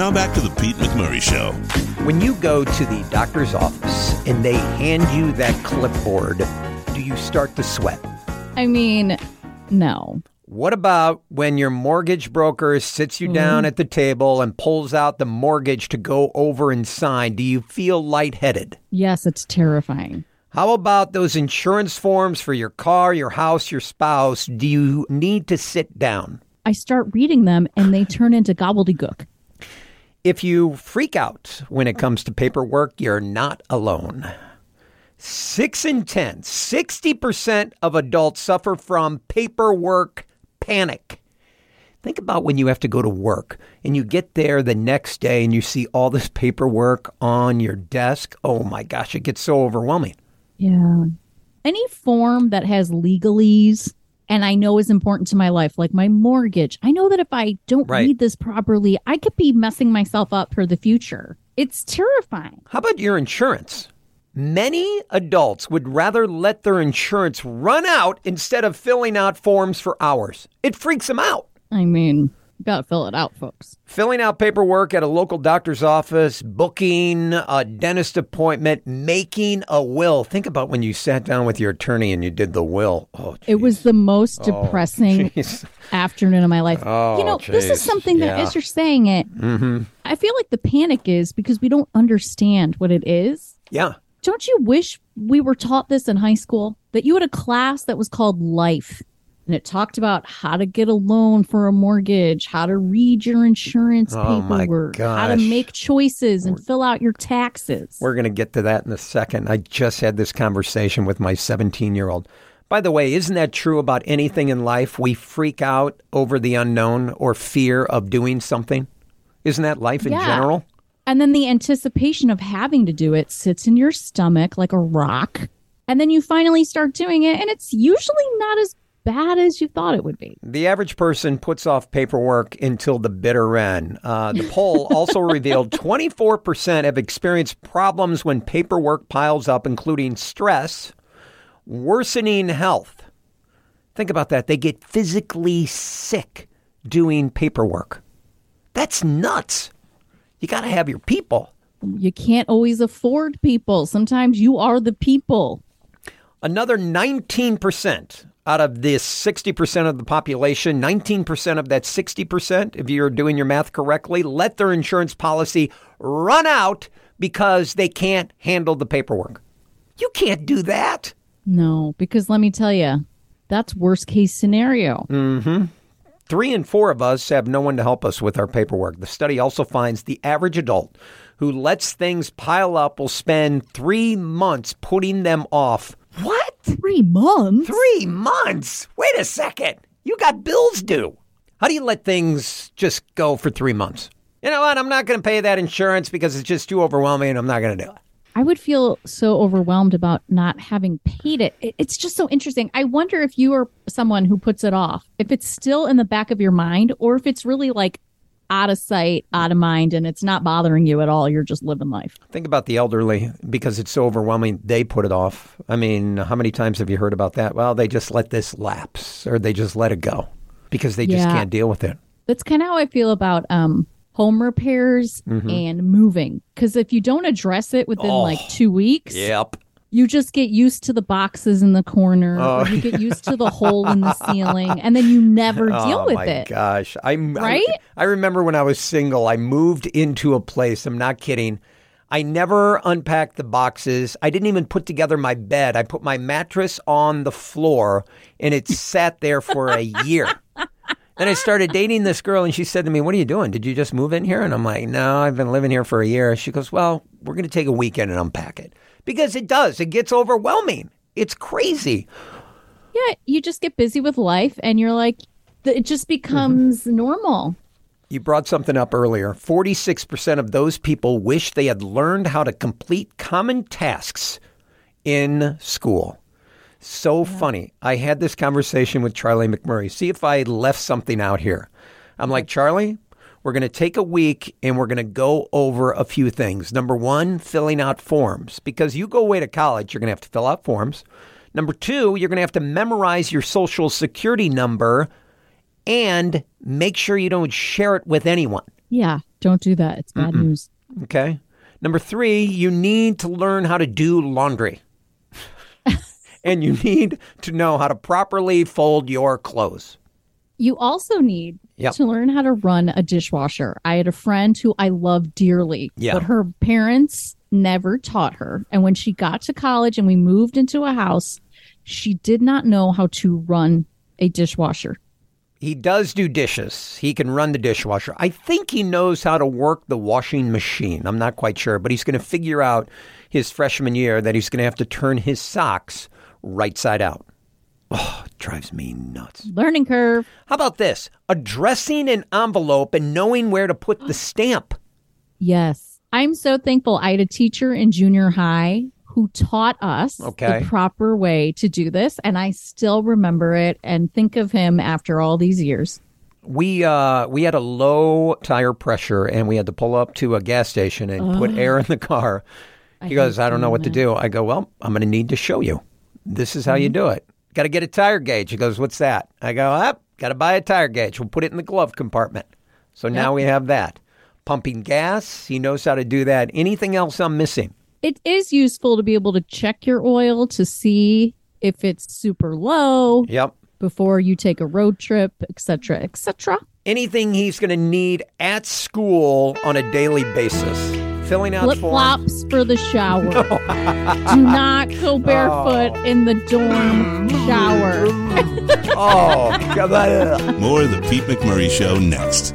Now back to the Pete McMurray Show. When you go to the doctor's office and they hand you that clipboard, do you start to sweat? I mean, no. What about when your mortgage broker sits you down mm-hmm. at the table and pulls out the mortgage to go over and sign? Do you feel lightheaded? Yes, it's terrifying. How about those insurance forms for your car, your house, your spouse? Do you need to sit down? I start reading them and they turn into gobbledygook. If you freak out when it comes to paperwork, you're not alone. Six in 10, 60% of adults suffer from paperwork panic. Think about when you have to go to work and you get there the next day and you see all this paperwork on your desk. Oh my gosh, it gets so overwhelming. Yeah. Any form that has legalese and I know is important to my life, like my mortgage. I know that if I don't Right. read this properly, I could be messing myself up for the future. It's terrifying. How about your insurance? Many adults would rather let their insurance run out instead of filling out forms for hours. It freaks them out. I mean, gotta fill it out, folks. Filling out paperwork at a local doctor's office, booking a dentist appointment, making a will. Think about when you sat down with your attorney and you did the will. Oh, It was the most oh, depressing jeez. afternoon of my life. Oh, you know, this is something that, Yeah. as you're saying it, mm-hmm. I feel like the panic is because we don't understand what it is. Yeah. Don't you wish we were taught this in high school? That you had a class that was called life and it talked about how to get a loan for a mortgage, how to read your insurance Oh, paperwork, how to make choices and fill out your taxes. We're going to get to that in a second. I just had this conversation with my 17 year old. By the way, isn't that true about anything in life? We freak out over the unknown or fear of doing something. Isn't that life in Yeah. general? And then the anticipation of having to do it sits in your stomach like a rock. And then you finally start doing it, and it's usually not as bad as you thought it would be. The average person puts off paperwork until the bitter end. Uh, the poll also revealed 24% have experienced problems when paperwork piles up, including stress, worsening health. Think about that. They get physically sick doing paperwork. That's nuts. You got to have your people. You can't always afford people. Sometimes you are the people. Another 19% out of this 60% of the population, 19% of that 60%, if you're doing your math correctly, let their insurance policy run out because they can't handle the paperwork. You can't do that. No, because let me tell you, that's worst case scenario. Mm-hmm. Three in four of us have no one to help us with our paperwork. The study also finds the average adult who lets things pile up will spend three months putting them off. Three months? Three months? Wait a second. You got bills due. How do you let things just go for three months? You know what? I'm not going to pay that insurance because it's just too overwhelming. And I'm not going to do it. I would feel so overwhelmed about not having paid. It- It's just so interesting. I wonder if you are someone who puts it off, if it's still in the back of your mind, or if it's really like out of sight, out of mind, and it's not bothering you at all. You're just living life. Think about the elderly because it's so overwhelming. They put it off. I mean, how many times have you heard about that? Well, they just let this lapse or they just let it go because they just can't deal with it. That's kind of how I feel about um, home repairs and moving. Because if you don't address it within Oh. like two weeks, Yep. You just get used to the boxes in the corner, Oh. or you get used to the hole in the ceiling, and then you never oh, deal with it. oh with my it. gosh. I'm, Right? I, I remember when I was single, I moved into a place. I'm not kidding. I never unpacked the boxes. I didn't even put together my bed. I put my mattress on the floor and it sat there for a year. Then I started dating this girl and she said to me, What are you doing? Did you just move in here? And I'm like, No, I've been living here for a year. She goes, Well, we're going to take a weekend and unpack it. Because it does. It gets overwhelming. It's crazy. Yeah, you just get busy with life, and you're like, it just becomes Mm-hmm. normal. You brought something up earlier. 46% of those people wish they had learned how to complete common tasks in school. So funny. I had this conversation with Charlie McMurray. See if I left something out here. I'm like, Charlie, we're going to take a week and we're going to go over a few things. Number one, filling out forms. Because you go away to college, you're going to have to fill out forms. Number two, you're going to have to memorize your social security number and make sure you don't share it with anyone. Yeah. Don't do that. It's bad news. Okay. Number three, you need to learn how to do laundry. And you need to know how to properly fold your clothes. You also need Yep. to learn how to run a dishwasher. I had a friend who I love dearly, Yeah. but her parents never taught her. And when she got to college and we moved into a house, she did not know how to run a dishwasher. He does do dishes. He can run the dishwasher. I think he knows how to work the washing machine. I'm not quite sure, but he's going to figure out his freshman year that he's going to have to turn his socks right side out. Oh, it drives me nuts. Learning curve. How about this? Addressing an envelope and knowing where to put the stamp. Yes. I'm so thankful I had a teacher in junior high who taught us Okay. the proper way to do this. And I still remember it and think of him after all these years. We uh we had a low tire pressure and we had to pull up to a gas station and put air in the car. He goes, I don't know what to do. I go, Well, I'm gonna need to show you. This is how you mm-hmm. do it. Gotta get a tire gauge. He goes, What's that? I go, Up, gotta buy a tire gauge. We'll put it in the glove compartment. So now we have that. Pumping gas, he knows how to do that. Anything else I'm missing? It is useful to be able to check your oil to see if it's super low Yep. before you take a road trip, etc., etc. Anything he's gonna need at school on a daily basis. Filling out flip flops for the shower. Do not go barefoot oh. in the dorm shower. Oh, come on. More of the Pete McMurray Show next.